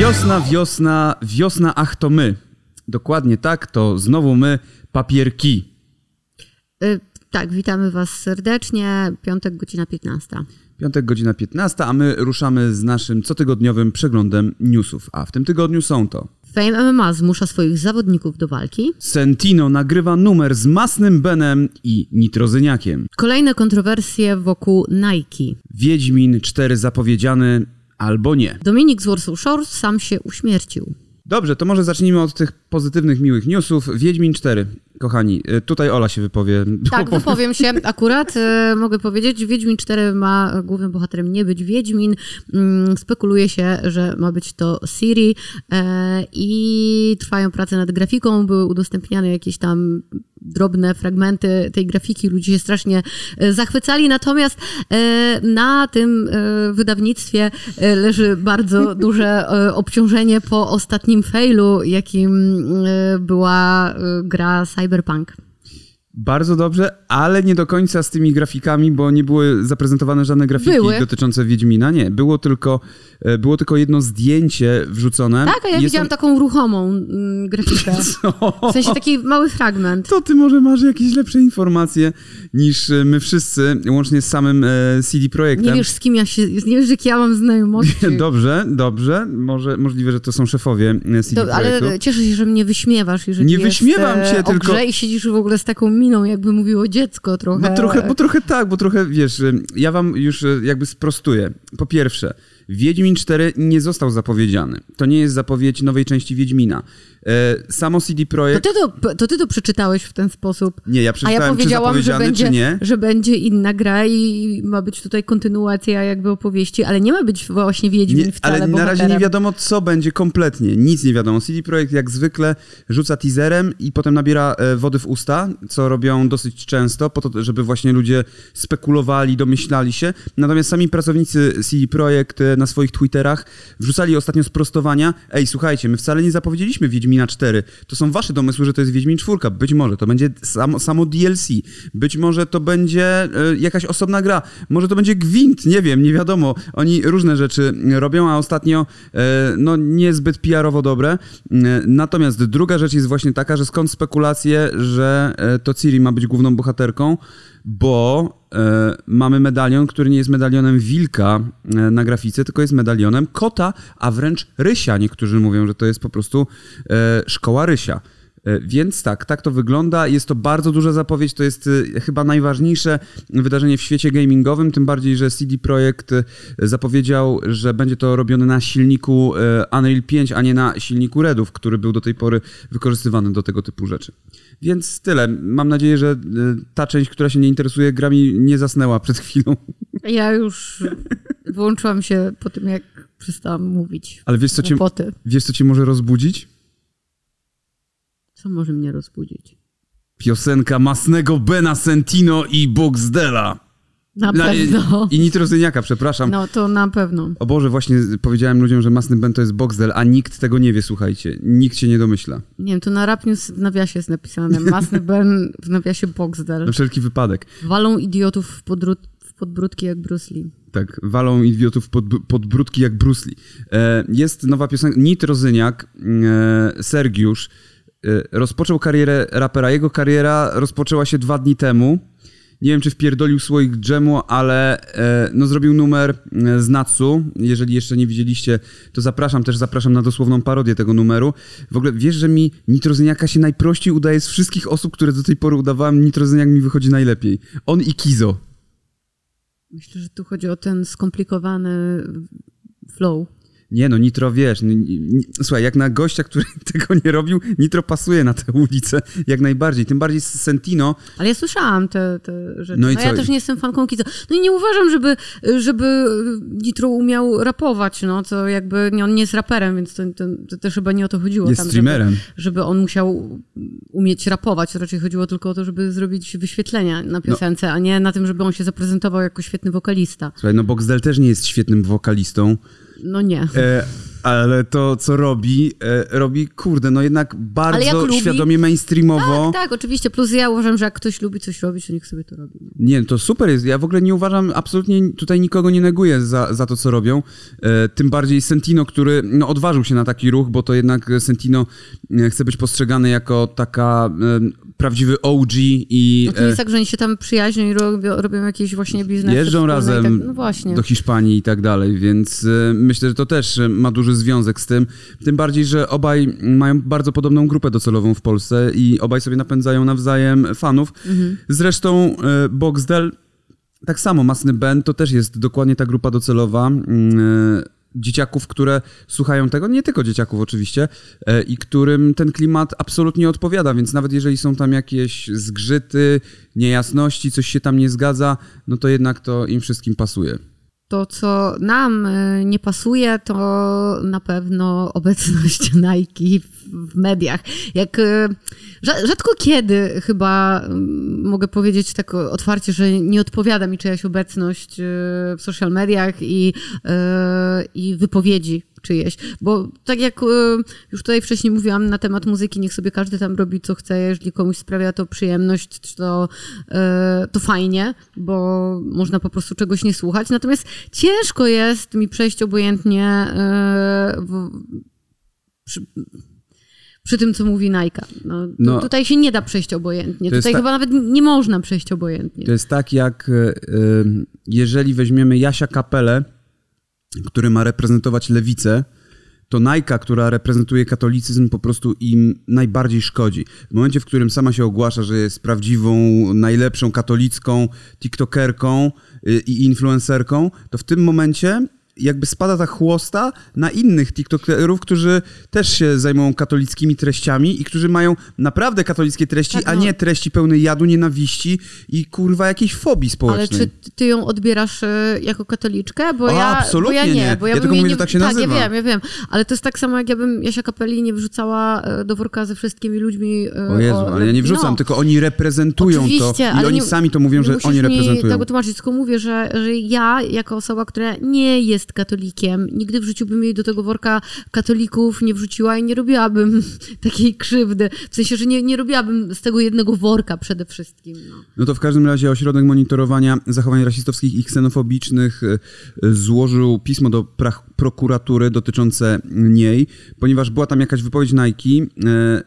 Wiosna, wiosna, wiosna, ach to my. Dokładnie tak, to znowu my, papierki. Y, tak, witamy Was serdecznie. Piątek, godzina 15. Piątek, godzina 15, a my ruszamy z naszym cotygodniowym przeglądem newsów. A w tym tygodniu są to Fame MMA zmusza swoich zawodników do walki. Sentino nagrywa numer z Masnym Benem i Nitrozyniakiem. Kolejne kontrowersje wokół Nike. Wiedźmin 4 zapowiedziany albo nie. Dominik z Warsaw Shores sam się uśmiercił. Dobrze, to może zacznijmy od tych pozytywnych, miłych newsów. Wiedźmin 4, kochani, y, tutaj Ola się wypowie. Tak, wypowiem się akurat. e, mogę powiedzieć, Wiedźmin 4 ma głównym bohaterem nie być Wiedźmin. Mm, Spekuluje się, że ma być to Siri e, i trwają prace nad grafiką. Były udostępniane jakieś tam drobne fragmenty tej grafiki. Ludzie się strasznie e, zachwycali. Natomiast e, na tym e, wydawnictwie leży bardzo duże obciążenie po ostatnim failu, jakim była gra Cyberpunk. Bardzo dobrze, ale nie do końca z tymi grafikami, bo nie były zaprezentowane żadne grafiki Były. dotyczące Wiedźmina. Nie, było tylko, e, było tylko jedno zdjęcie wrzucone. Tak, a ja Jest widziałam tam- taką ruchomą mm, grafikę. W sensie taki mały fragment. To ty może masz jakieś lepsze informacje niż e, my wszyscy, łącznie z samym e, CD Projektem. Nie wiesz, z kim ja się, nie wiesz, jakie ja mam znajomości. Dobrze, dobrze. Może, możliwe, że to są szefowie CD To, Projektu. ale cieszę się, że mnie wyśmiewasz, jeżeli Nie jest, wyśmiewam cię, tylko- i siedzisz w ogóle z taką miną, jakby mówiło dziecko trochę. Bo trochę, bo trochę tak, bo trochę, wiesz, ja wam już y, jakby sprostuję. Po pierwsze, Wiedźmin 4 nie został zapowiedziany. To nie jest zapowiedź nowej części Wiedźmina. E, Samo CD To Projekt... ty to, to ty to przeczytałeś w ten sposób. Nie, ja A przeczytałem, ja powiedziałam, że będzie, nie. że będzie inna gra i ma być tutaj kontynuacja jakby opowieści, ale nie ma być właśnie Wiedźmin Nie, wcale ale na razie nie wiadomo, co będzie kompletnie. Nic nie wiadomo. CD Projekt jak zwykle rzuca teaserem i potem nabiera e, wody w usta, co robią dosyć często, po to, żeby właśnie ludzie spekulowali, domyślali się. Natomiast sami pracownicy CD Projekt e, na swoich Twitterach wrzucali ostatnio sprostowania. Ej, słuchajcie, my wcale nie zapowiedzieliśmy Wiedźmina 4. To są wasze domysły, że to jest Wiedźmin 4. Być może to będzie samo, samo DLC. Być może to będzie e, jakaś osobna gra. Może to będzie gwint, nie wiem, nie wiadomo. Oni różne rzeczy robią, a ostatnio e, no niezbyt PR-owo dobre. E, Natomiast druga rzecz jest właśnie taka, że skąd spekulacje, że to Ciri ma być główną bohaterką, bo e, mamy medalion, który nie jest medalionem wilka e, na grafice, tylko jest medalionem kota, a wręcz rysia. Niektórzy mówią, że to jest po prostu e, szkoła rysia. E, Więc tak, tak to wygląda. Jest to bardzo duża zapowiedź, to jest e, chyba najważniejsze wydarzenie w świecie gamingowym, tym bardziej, że CD Projekt e, zapowiedział, że będzie to robione na silniku Unreal 5, a nie na silniku Redów, który był do tej pory wykorzystywany do tego typu rzeczy. Więc tyle. Mam nadzieję, że ta część, która się nie interesuje grami, nie zasnęła przed chwilą. Ja już wyłączyłam się po tym, jak przestałam mówić. Ale wiesz, co cię, wiesz, co cię może rozbudzić? Co może mnie rozbudzić? Piosenka Masnego Bena Sentino i Boxdela. Na pewno. I Nitrozyniaka, przepraszam. No to na pewno. O Boże, właśnie powiedziałem ludziom, że Masny Ben to jest Boxdel, a nikt tego nie wie, słuchajcie. Nikt się nie domyśla. Nie wiem, to na Rap News w nawiasie jest napisane. Masny Ben w nawiasie Boxdel. Na wszelki wypadek. Walą idiotów w, podród, w podbródki jak Bruce Lee. Tak, walą idiotów pod, pod brudki jak Bruce Lee. E, jest nowa piosenka, Nitrozyniak, e, Sergiusz, rozpoczął karierę rapera. Jego kariera rozpoczęła się dwa dni temu. Nie wiem, czy wpierdolił słoik dżemu, ale e, no, zrobił numer e, z Natsu. Jeżeli jeszcze nie widzieliście, to zapraszam też, zapraszam na dosłowną parodię tego numeru. W ogóle wiesz, że mi Nitrozyniaka się najprościej udaje z wszystkich osób, które do tej pory udawałem, Nitrozyniak mi wychodzi najlepiej. On i Kizo. Myślę, że tu chodzi o ten skomplikowany flow. Nie no, Nitro wiesz, słuchaj, jak na gościa, który tego nie robił, Nitro pasuje na tę ulicę jak najbardziej. Tym bardziej z Sentino, Ale ja słyszałam te, te rzeczy. No No, i ja co? też nie jestem fanką Kizo. No i nie uważam, żeby, żeby Nitro umiał rapować, no to jakby nie, on nie jest raperem, więc to, to, to też chyba nie o to chodziło. jest tam, streamerem. Żeby, żeby on musiał umieć rapować. Raczej chodziło tylko o to, żeby zrobić wyświetlenia No. na piosence, a nie na tym, żeby on się zaprezentował jako świetny wokalista. Słuchaj, no Boxdel też nie jest świetnym wokalistą, No nie. e, ale to, co robi, e, robi, kurde, no jednak bardzo świadomie mainstreamowo. Tak, tak, oczywiście. Plus ja uważam, że jak ktoś lubi coś robić, to niech sobie to robi. no. Nie, to super jest. Ja w ogóle nie uważam, absolutnie tutaj nikogo nie neguję za, za to, co robią. E, tym bardziej Sentino, który no, odważył się na taki ruch, bo to jednak Sentino e, chce być postrzegany jako taka e, prawdziwy OG i No to jest tak, że oni się tam przyjaźnią i robią, robią jakieś właśnie biznesy. jeżdżą razem Tak, no do Hiszpanii i tak dalej, więc e, myślę, że to też e, ma duży związek z tym. Tym bardziej, że obaj mają bardzo podobną grupę docelową w Polsce i obaj sobie napędzają nawzajem fanów. Mhm. Zresztą e, Boxdel, tak samo Masny Band, to też jest dokładnie ta grupa docelowa. Dzieciaków, które słuchają tego, nie tylko dzieciaków oczywiście, e, i którym ten klimat absolutnie odpowiada, więc nawet jeżeli są tam jakieś zgrzyty, niejasności, coś się tam nie zgadza, no to jednak to im wszystkim pasuje. To, co nam y, nie pasuje, to na pewno obecność Nike w, mediach. Jak rza- rzadko kiedy chyba mogę powiedzieć tak otwarcie, że nie odpowiada mi czyjaś obecność y, w social mediach i, i wypowiedzi czyjeś. Bo tak jak y, już tutaj wcześniej mówiłam na temat muzyki, niech sobie każdy tam robi co chce, jeżeli komuś sprawia to przyjemność, to, y, to fajnie, bo można po prostu czegoś nie słuchać. Natomiast ciężko jest mi przejść obojętnie y, w, przy, przy tym, co mówi Nike. No, No. tutaj się nie da przejść obojętnie. Tutaj ta- chyba nawet nie można przejść obojętnie. To jest tak, jak jeżeli weźmiemy Jasia Kapelę, który ma reprezentować lewicę, to Najka, która reprezentuje katolicyzm, po prostu im najbardziej szkodzi. W momencie, w którym sama się ogłasza, że jest prawdziwą, najlepszą katolicką tiktokerką y, i influencerką, to w tym momencie jakby spada ta chłosta na innych tiktokerów, którzy też się zajmują katolickimi treściami i którzy mają naprawdę katolickie treści, Tak, a no. nie treści pełne jadu, nienawiści i kurwa jakiejś fobii społecznej. Ale czy ty ją odbierasz e, jako katoliczkę? Bo O, ja, absolutnie bo ja nie. nie. Bo ja, Ja tylko mówię, nie, że tak się tak, nazywa. ja wiem, ja wiem. Ale to jest tak samo, jak ja bym Jasia Kapeli nie wrzucała e, do worka ze wszystkimi ludźmi. e, O Jezu, ale ja nie wrzucam, no. tylko oni reprezentują Oczywiście, to i oni nie- sami to mówią, nie że oni reprezentują. tego tłumaczyć, tylko mówię, że, że ja, jako osoba, która nie jest katolikiem, nigdy w życiu bym jej do tego worka katolików nie wrzuciła i nie robiłabym takiej krzywdy. W sensie, że nie, nie robiłabym z tego jednego worka przede wszystkim. No. No to w każdym razie Ośrodek Monitorowania Zachowań Rasistowskich i Ksenofobicznych e, e, złożył pismo do prokuratury dotyczące niej, ponieważ była tam jakaś wypowiedź Nike. e,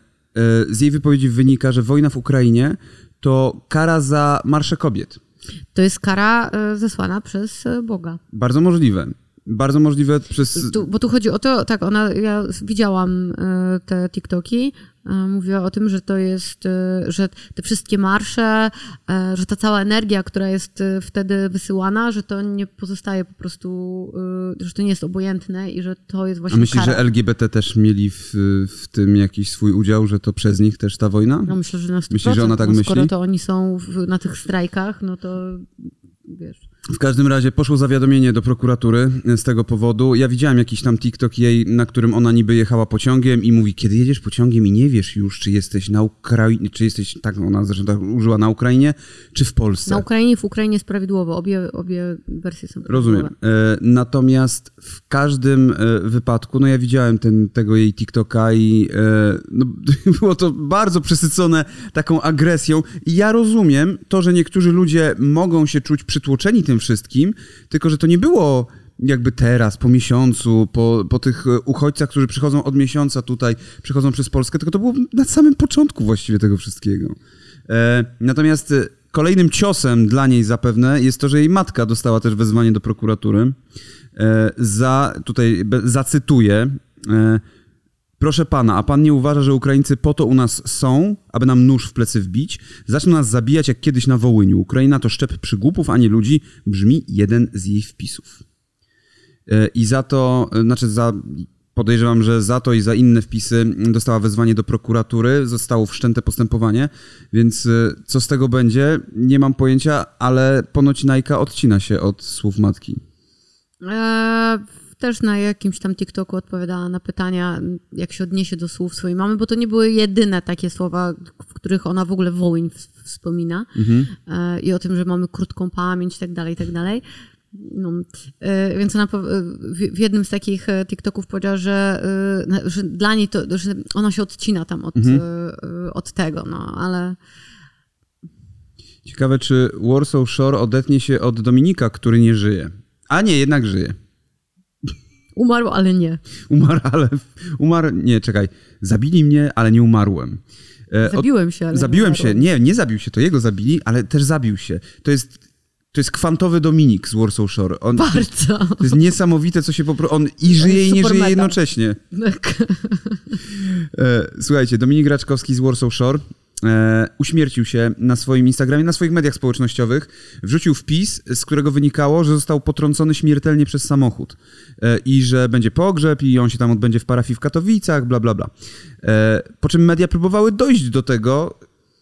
Z jej wypowiedzi wynika, że wojna w Ukrainie to kara za marsze kobiet. To jest kara zesłana przez Boga. Bardzo możliwe. Bardzo możliwe przez... Tu, bo tu chodzi o to, tak, ona, ja widziałam e, te TikToki, e, mówiła o tym, że to jest, e, że te wszystkie marsze, że ta cała energia, która jest wtedy wysyłana, że to nie pozostaje po prostu, że to nie jest obojętne i że to jest A właśnie myślisz, kara. że LGBT też mieli w, w tym jakiś swój udział, że to przez nich też ta wojna? No myślę, że na 100%. Myślisz, że ona tak no, myśli? Skoro to oni są w, na tych strajkach, no to wiesz... W każdym razie poszło zawiadomienie do prokuratury z tego powodu. Ja widziałem jakiś tam TikTok jej, na którym ona niby jechała pociągiem i mówi, kiedy jedziesz pociągiem i nie wiesz już, czy jesteś na Ukrainie, czy jesteś, tak ona zresztą tak użyła, na Ukrainie, czy w Polsce. Na Ukrainie i w Ukrainie jest prawidłowo. Obie, obie wersje są prawidłowe. Rozumiem. E, natomiast w każdym e, wypadku, no ja widziałem ten, tego jej TikToka i e, no, było to bardzo przesycone taką agresją. I ja rozumiem to, że niektórzy ludzie mogą się czuć przytłoczeni tym wszystkim, tylko że to nie było jakby teraz, po miesiącu, po, po tych e, uchodźcach, którzy przychodzą od miesiąca tutaj, przychodzą przez Polskę, tylko to było na samym początku właściwie tego wszystkiego. E, natomiast e, kolejnym ciosem dla niej zapewne jest to, że jej matka dostała też wezwanie do prokuratury e, za, tutaj zacytuję, e, Proszę pana, a pan nie uważa, że Ukraińcy po to u nas są, aby nam nóż w plecy wbić? Zaczną nas zabijać jak kiedyś na Wołyniu. Ukraina to szczep przygłupów, a nie ludzi, brzmi jeden z jej wpisów. E, I za to, e, znaczy za, podejrzewam, że za to i za inne wpisy dostała wezwanie do prokuratury, zostało wszczęte postępowanie, więc e, co z tego będzie, nie mam pojęcia, ale ponoć Najka odcina się od słów matki. E, też na jakimś tam TikToku odpowiadała na pytania, jak się odniesie do słów swojej mamy, bo to nie były jedyne takie słowa, w których ona w ogóle Wołyń wspomina Mhm. e, i o tym, że mamy krótką pamięć tak dalej, tak dalej. No, e, więc ona e, w, jednym z takich TikToków powiedziała, że, że dla niej to, że ona się odcina tam od, Mhm. od tego, no ale Ciekawe, czy Warsaw Shore odetnie się od Dominika, który nie żyje. A nie, jednak żyje. Umarł, ale nie. Umarł, ale... Umarł... Nie, czekaj. Zabili mnie, ale nie umarłem. E, Zabiłem się, ale nie Zabiłem się. Nie, nie zabił się. To jego zabili, ale też zabił się. To jest... To jest kwantowy Dominik z Warsaw Shore. On, Bardzo. to jest niesamowite, co się po prostu... On i żyje, i nie żyje meta. jednocześnie. Tak. E, słuchajcie, Dominik Raczkowski z Warsaw Shore e, uśmiercił się na swoim Instagramie, na swoich mediach społecznościowych. Wrzucił wpis, z którego wynikało, że został potrącony śmiertelnie przez samochód e, i że będzie pogrzeb i on się tam odbędzie w parafii w Katowicach, bla, bla, bla. E, po czym media próbowały dojść do tego,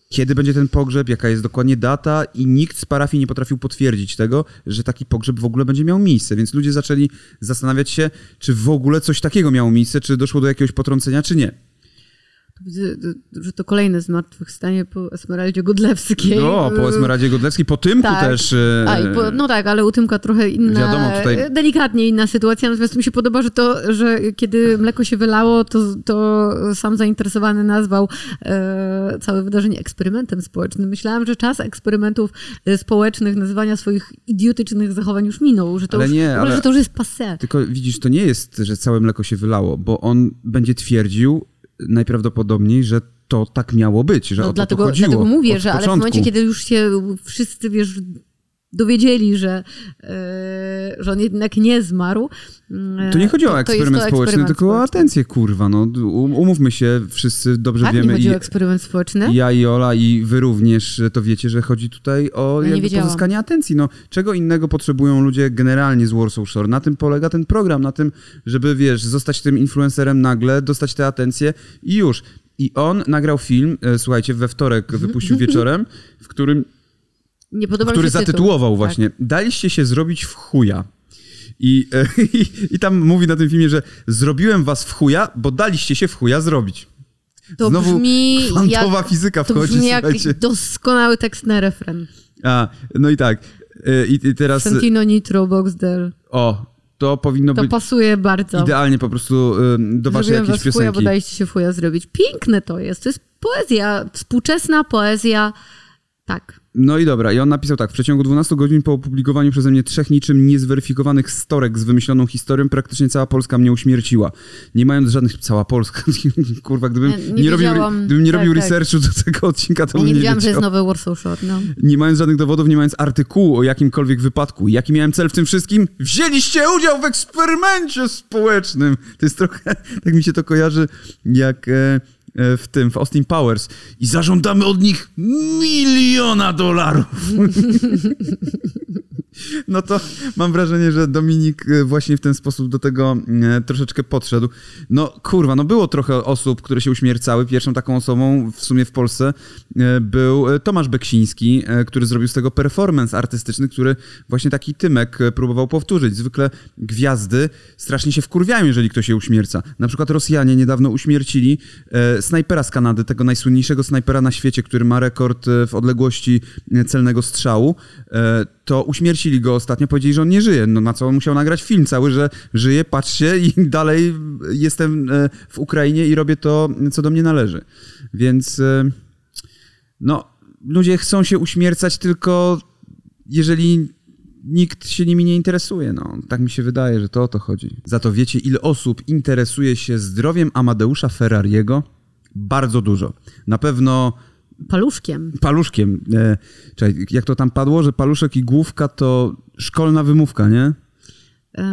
kiedy będzie ten pogrzeb, jaka jest dokładnie data i nikt z parafii nie potrafił potwierdzić tego, że taki pogrzeb w ogóle będzie miał miejsce, więc ludzie zaczęli zastanawiać się, czy w ogóle coś takiego miało miejsce, czy doszło do jakiegoś potrącenia, czy nie. Widzę, że to kolejne zmartwychwstanie po Esmeraldzie Godlewskiej. No, po Esmeradzie Godlewskiej, po Tymku Tak. też. e, A, po, no tak, ale u Tymka trochę inna, Wiadomo, tutaj- delikatnie inna sytuacja, natomiast mi się podoba, że to, że kiedy mleko się wylało, to, to sam zainteresowany nazwał e, całe wydarzenie eksperymentem społecznym. Myślałam, że czas eksperymentów e, społecznych, nazywania swoich idiotycznych zachowań już minął, że to, Ale już, nie, ogóle, ale- że to już jest passé. Tylko widzisz, to nie jest, że całe mleko się wylało, bo on będzie twierdził najprawdopodobniej, że to tak miało być, że o No, to dlatego, chodziło. dlatego mówię, że ale w momencie, kiedy już się wszyscy, wiesz, dowiedzieli, że, e, że on jednak nie zmarł. e, To nie chodzi o to eksperyment to społeczny, tylko o atencję, kurwa. No, um- umówmy się, wszyscy dobrze Tak, nie wiemy chodzi i o eksperyment społeczny? ja i Ola i wy również to wiecie, że chodzi tutaj o nie jakby wiedziałam. pozyskanie atencji. No, czego innego potrzebują ludzie generalnie z Warsaw Shore? Na tym polega ten program, na tym, żeby wiesz, zostać tym influencerem nagle, dostać tę atencję i już. I on nagrał film, e, słuchajcie, we wtorek wypuścił wieczorem, w którym Nie podoba który mi się tytuł. zatytułował Tak. właśnie Daliście się zrobić w chuja. I, i, I tam mówi na tym filmie, że zrobiłem was w chuja, bo daliście się w chuja zrobić. To Znowu brzmi Kwantowa jak, fizyka to wchodzi, brzmi jak słuchajcie. doskonały tekst na refren. A, no i tak. e, I, i teraz... Santino Nitro Boxdel. O, to powinno To być pasuje bardzo. idealnie po prostu do waszej Zrobiłem jakiejś was chuja, bo piosenki. daliście się w chuja zrobić. Piękne to jest. To jest poezja, współczesna poezja. Tak. No i dobra, i on napisał tak. W przeciągu 12 godzin po opublikowaniu przeze mnie trzech niczym niezweryfikowanych storek z wymyśloną historią, praktycznie cała Polska mnie uśmierciła. Nie mając żadnych... Cała Polska. Kurwa, gdybym Ja nie, nie robił, gdybym nie Tak, robił tak. researchu do tego odcinka, to Ja bym nie nie wiedziałam, że jest wiedział. nowy Warsaw Shore. No. Nie mając żadnych dowodów, nie mając artykułu o jakimkolwiek wypadku. Jaki miałem cel w tym wszystkim? Wzięliście udział w eksperymencie społecznym. To jest trochę, tak mi się to kojarzy, jak e, w tym, w Austin Powers. I zażądamy od nich miliona dolarów. No to mam wrażenie, że Dominik e, właśnie w ten sposób do tego e, troszeczkę podszedł. No kurwa, no było trochę osób, które się uśmiercały. Pierwszą taką osobą w sumie w Polsce e, był Tomasz Beksiński, który zrobił z tego performance artystyczny, który właśnie taki Tymek próbował powtórzyć. Zwykle gwiazdy strasznie się wkurwiają, jeżeli ktoś się uśmierca. Na przykład Rosjanie niedawno uśmiercili snajpera z Kanady, tego najsłynniejszego snajpera na świecie, który ma rekord w odległości celnego strzału. To uśmiercili go ostatnio, powiedzieli, że on nie żyje. No na co on musiał nagrać film cały, że żyje, patrzcie i dalej jestem e, w Ukrainie i robię to, co do mnie należy. Więc e, no, ludzie chcą się uśmiercać tylko jeżeli nikt się nimi nie interesuje. No, tak mi się wydaje, że to o to chodzi. Za to wiecie, ile osób interesuje się zdrowiem Amadeusza Ferrariego? Bardzo dużo. Na pewno Paluszkiem. paluszkiem. E, czekaj, jak to tam padło, że paluszek i główka to szkolna wymówka, nie? E,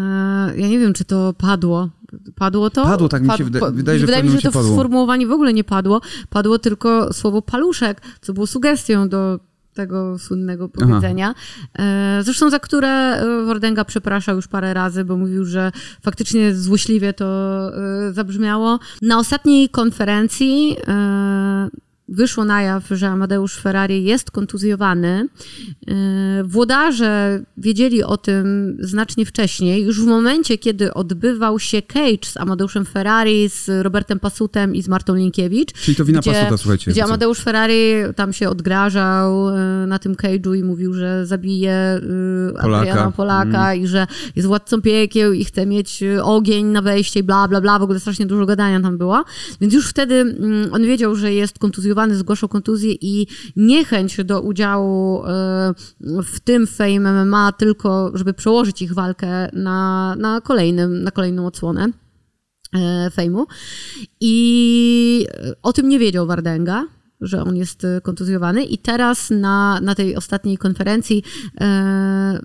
ja nie wiem, czy to padło. Padło to? Padło, tak mi się wyda- wydaje, że w Wydaje mi się, że to padło. sformułowanie w ogóle nie padło. Padło tylko słowo paluszek, co było sugestią do tego słynnego powiedzenia. E, zresztą za które e, Wardęga przepraszał już parę razy, bo mówił, że faktycznie złośliwie to e, zabrzmiało. Na ostatniej konferencji wyszło na jaw, że Amadeusz Ferrari jest kontuzjowany. E, włodarze wiedzieli o tym znacznie wcześniej, już w momencie, kiedy odbywał się cage z Amadeuszem Ferrari, z Robertem Pasutem i z Martą Linkiewicz. Czyli to wina gdzie, Pasuta, słuchajcie. Gdzie? Amadeusz Ferrari tam się odgrażał e, na tym cage'u i mówił, że zabije Polaka. Adriana Polaka i że jest władcą piekieł i chce mieć ogień na wejście i bla, bla, bla. W ogóle strasznie dużo gadania tam było. Więc już wtedy mm, on wiedział, że jest kontuzjowany, zgłaszał kontuzję i niechęć do udziału e, w tym Fame MMA tylko, żeby przełożyć ich walkę na, na, kolejnym, na kolejną odsłonę e, Fejmu. I o tym nie wiedział Wardenga, że on jest e, kontuzjowany. I teraz na, na tej ostatniej konferencji e,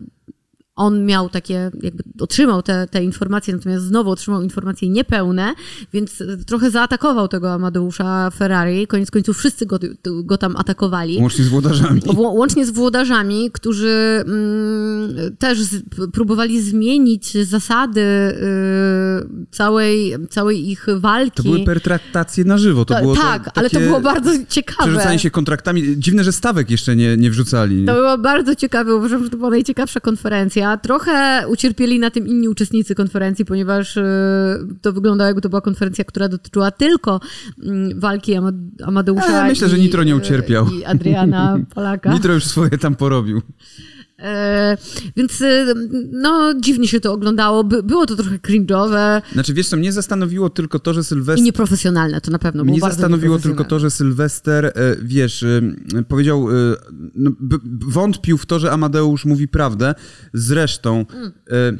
on miał takie, jakby otrzymał te, te informacje, natomiast znowu otrzymał informacje niepełne, więc trochę zaatakował tego Amadeusza Ferrari. Koniec końców wszyscy go, go tam atakowali. Łącznie z włodarzami. Wło- Łącznie z włodarzami, którzy mm, też z, próbowali zmienić zasady y, całej, całej ich walki. To były pertraktacje na żywo. To To- było tak, te, ale to było bardzo ciekawe. Przerzucanie się kontraktami. Dziwne, że stawek jeszcze nie, nie wrzucali. To było bardzo ciekawe, uważam, że to była najciekawsza konferencja. Trochę ucierpieli na tym inni uczestnicy konferencji, ponieważ y, to wyglądało jakby to była konferencja, która dotyczyła tylko mm, walki Ama- Amadeusza E, myślę, że i, Nitro nie y, ucierpiał. i Adriana Polaka. Nitro już swoje tam porobił. E, więc y, no dziwnie się to oglądało. By, było to trochę cringe'owe Znaczy, wiesz co, mnie zastanowiło tylko to, że i Sylwester... nieprofesjonalne to na pewno. było Mnie zastanowiło tylko to, że Sylwester, e, wiesz, e, powiedział, e, no, wątpił w to, że Amadeusz mówi prawdę. Zresztą, e,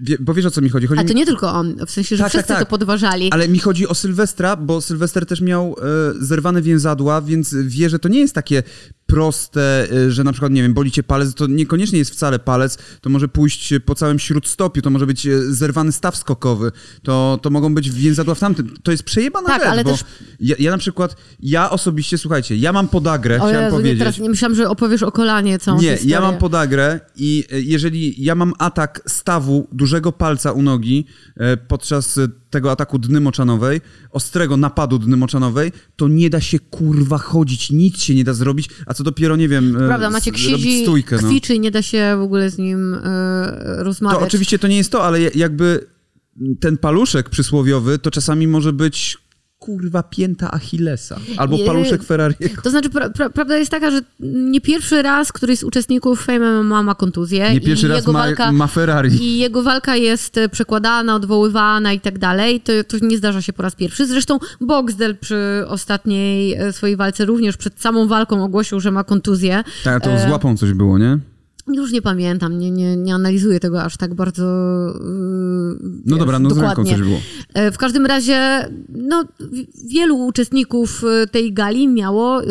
wie, bo wiesz o co mi chodzi? chodzi mi... to nie tylko on, w sensie, że Tak, tak, wszyscy tak. to podważali. Ale mi chodzi o Sylwestra, bo Sylwester też miał e, zerwane więzadła, więc wie, że to nie jest takie proste, e, że na przykład, nie wiem, boli cię palec, to niekoniecznie jest wcale palec, to może pójść po całym śródstopiu, to może być e, zerwany staw skokowy, to, to mogą być więzadła w tamtym. To jest przejebana Tak, rzecz, ale bo też- ja, ja na przykład, ja osobiście, słuchajcie, ja mam podagrę, O chciałem Jezu, nie, powiedzieć. teraz nie myślałam, że opowiesz o kolanie całą Nie, historię. ja mam podagrę i jeżeli ja mam atak stawu dużego palca u nogi podczas tego ataku dny moczanowej, ostrego napadu dny moczanowej, to nie da się kurwa chodzić, nic się nie da zrobić, a co dopiero, nie wiem, e, Prawda, robić siedzi, stójkę. No. kwiczy nie da się w ogóle z nim e, rozmawiać. To oczywiście to nie jest to, ale ja- jakby ten paluszek przysłowiowy to czasami może być kurwa pięta Achillesa albo paluszek Ferrariego. To znaczy, pra, pra, prawda jest taka, że nie pierwszy raz któryś z uczestników Fame MMA ma kontuzję. Nie pierwszy i raz jego ma, walka, ma Ferrari. I jego walka jest e, przekładana, odwoływana i tak dalej. To, to nie zdarza się po raz pierwszy. Zresztą Boxdel przy ostatniej e, swojej walce również przed samą walką ogłosił, że ma kontuzję. Tak, to E, z łapą coś było, nie? Już nie pamiętam, nie, nie, nie analizuję tego aż tak bardzo. Yy, No wiesz, dobra, no z ręką dokładnie. coś było. E, W każdym razie, no, wielu uczestników e, tej gali miało e,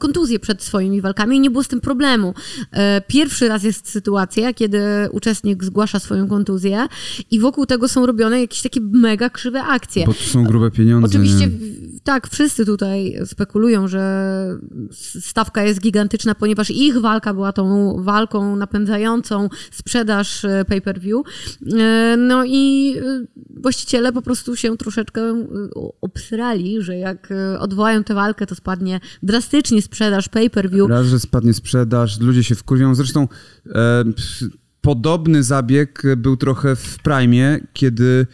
kontuzję przed swoimi walkami i nie było z tym problemu. E, Pierwszy raz jest sytuacja, kiedy uczestnik zgłasza swoją kontuzję i wokół tego są robione jakieś takie mega krzywe akcje. Bo to są grube pieniądze. Oczywiście, nie? tak, wszyscy tutaj spekulują, że stawka jest gigantyczna, ponieważ ich walka była tą walką napędzającą sprzedaż e, pay-per-view. E, No i e, właściciele po prostu się troszeczkę obsrali, że jak odwołają tę walkę, to spadnie drastycznie sprzedaż pay-per-view. Raz, że spadnie sprzedaż, ludzie się wkurwią. Zresztą e, podobny zabieg był trochę w Prime, kiedy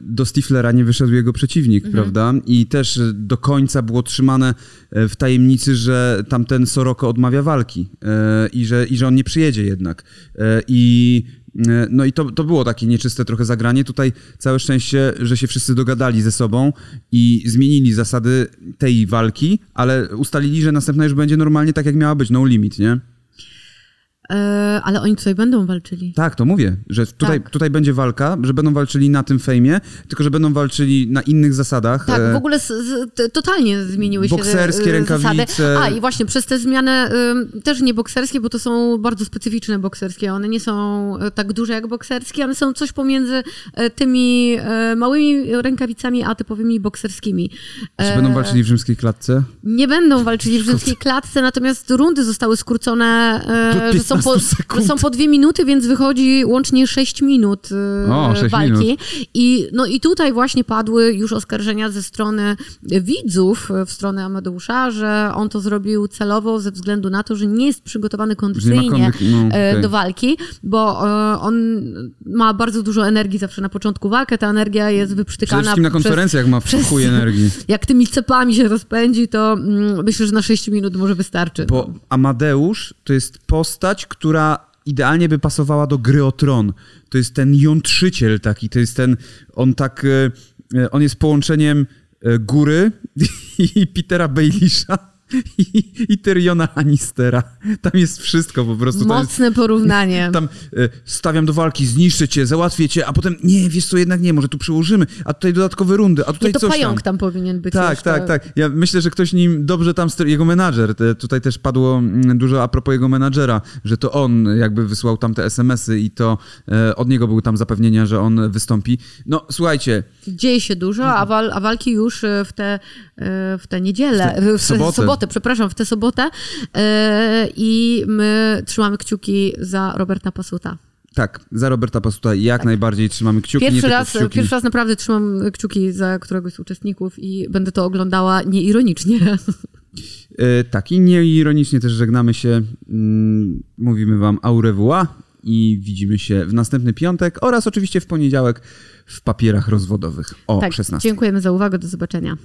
do Stiflera nie wyszedł jego przeciwnik, prawda? I też e, do końca było trzymane e, w tajemnicy, że tamten Soroko odmawia walki e, i, że, i że on nie przyjedzie jednak. E, I e, no i to, to było takie nieczyste trochę zagranie. Tutaj całe szczęście, że się wszyscy dogadali ze sobą i zmienili zasady tej walki, ale ustalili, że następna już będzie normalnie tak, jak miała być, no limit, nie? E, Ale oni tutaj będą walczyli. Tak, to mówię, że tutaj, Tak. tutaj będzie walka, że będą walczyli na tym fejmie, tylko że będą walczyli na innych zasadach. Tak, E, w ogóle z, z, totalnie zmieniły się Bokserskie e, rękawice. zasady. A i właśnie przez te zmiany też nie bokserskie, bo to są bardzo specyficzne bokserskie. One nie są tak duże jak bokserskie, one są coś pomiędzy tymi małymi rękawicami a typowymi bokserskimi. Czy będą walczyli w rzymskiej klatce? Nie będą walczyli w rzymskiej klatce, natomiast rundy zostały skrócone, Do że są są po, 15 sekund. są po dwie minuty, więc wychodzi łącznie 6 minut y, O, sześć walki. minut. I, no i tutaj właśnie padły już oskarżenia ze strony widzów, y, w stronę Amadeusza, że on to zrobił celowo ze względu na to, że nie jest przygotowany ma kondycyjnie kondyk- no, e, okej. do walki, bo e, on ma bardzo dużo energii zawsze na początku walki, ta energia jest Przede wyprztykana wszystkim na przez- konferencjach ma w przez- chuj energii. jak tymi cepami się rozpędzi, to mm, myślę, że na 6 minut może wystarczy. Bo Amadeusz to jest postać, która idealnie by pasowała do gry o tron. To jest ten jątrzyciel taki, to jest ten, on tak, e, e, on jest połączeniem e, góry i Petera Bailisha i, i Tyriona Lannistera. Tam jest wszystko po prostu. To jest, Mocne porównanie. tam e, stawiam do walki, zniszczę cię, załatwię cię, a potem nie, wiesz co, jednak nie, może tu przyłożymy, a tutaj dodatkowe rundy, a tutaj Nie, to coś pająk tam. tam powinien być. Tak, jeszcze. tak, tak. Ja myślę, że ktoś nim dobrze tam, jego menadżer, te, tutaj też padło mm, dużo a propos jego menadżera, że to on jakby wysłał tam te SMS-y i to e, od niego były tam zapewnienia, że on wystąpi. No słuchajcie, Dzieje się dużo, a, wal, a walki już e, w tę e, w tę niedzielę, w, w sobotę. sobotę, przepraszam, w tę sobotę e, i my trzymamy kciuki za Roberta Pasuta. tak, za Roberta Pasuta jak najbardziej trzymamy kciuki. Pierwszy raz, kciuki. pierwszy raz naprawdę trzymam kciuki za któregoś z uczestników i będę to oglądała nieironicznie. E, tak, i nieironicznie też żegnamy się. Mm, mówimy wam au revoir i widzimy się w następny piątek oraz oczywiście w poniedziałek w papierach rozwodowych o tak, 16. dziękujemy za uwagę, do zobaczenia.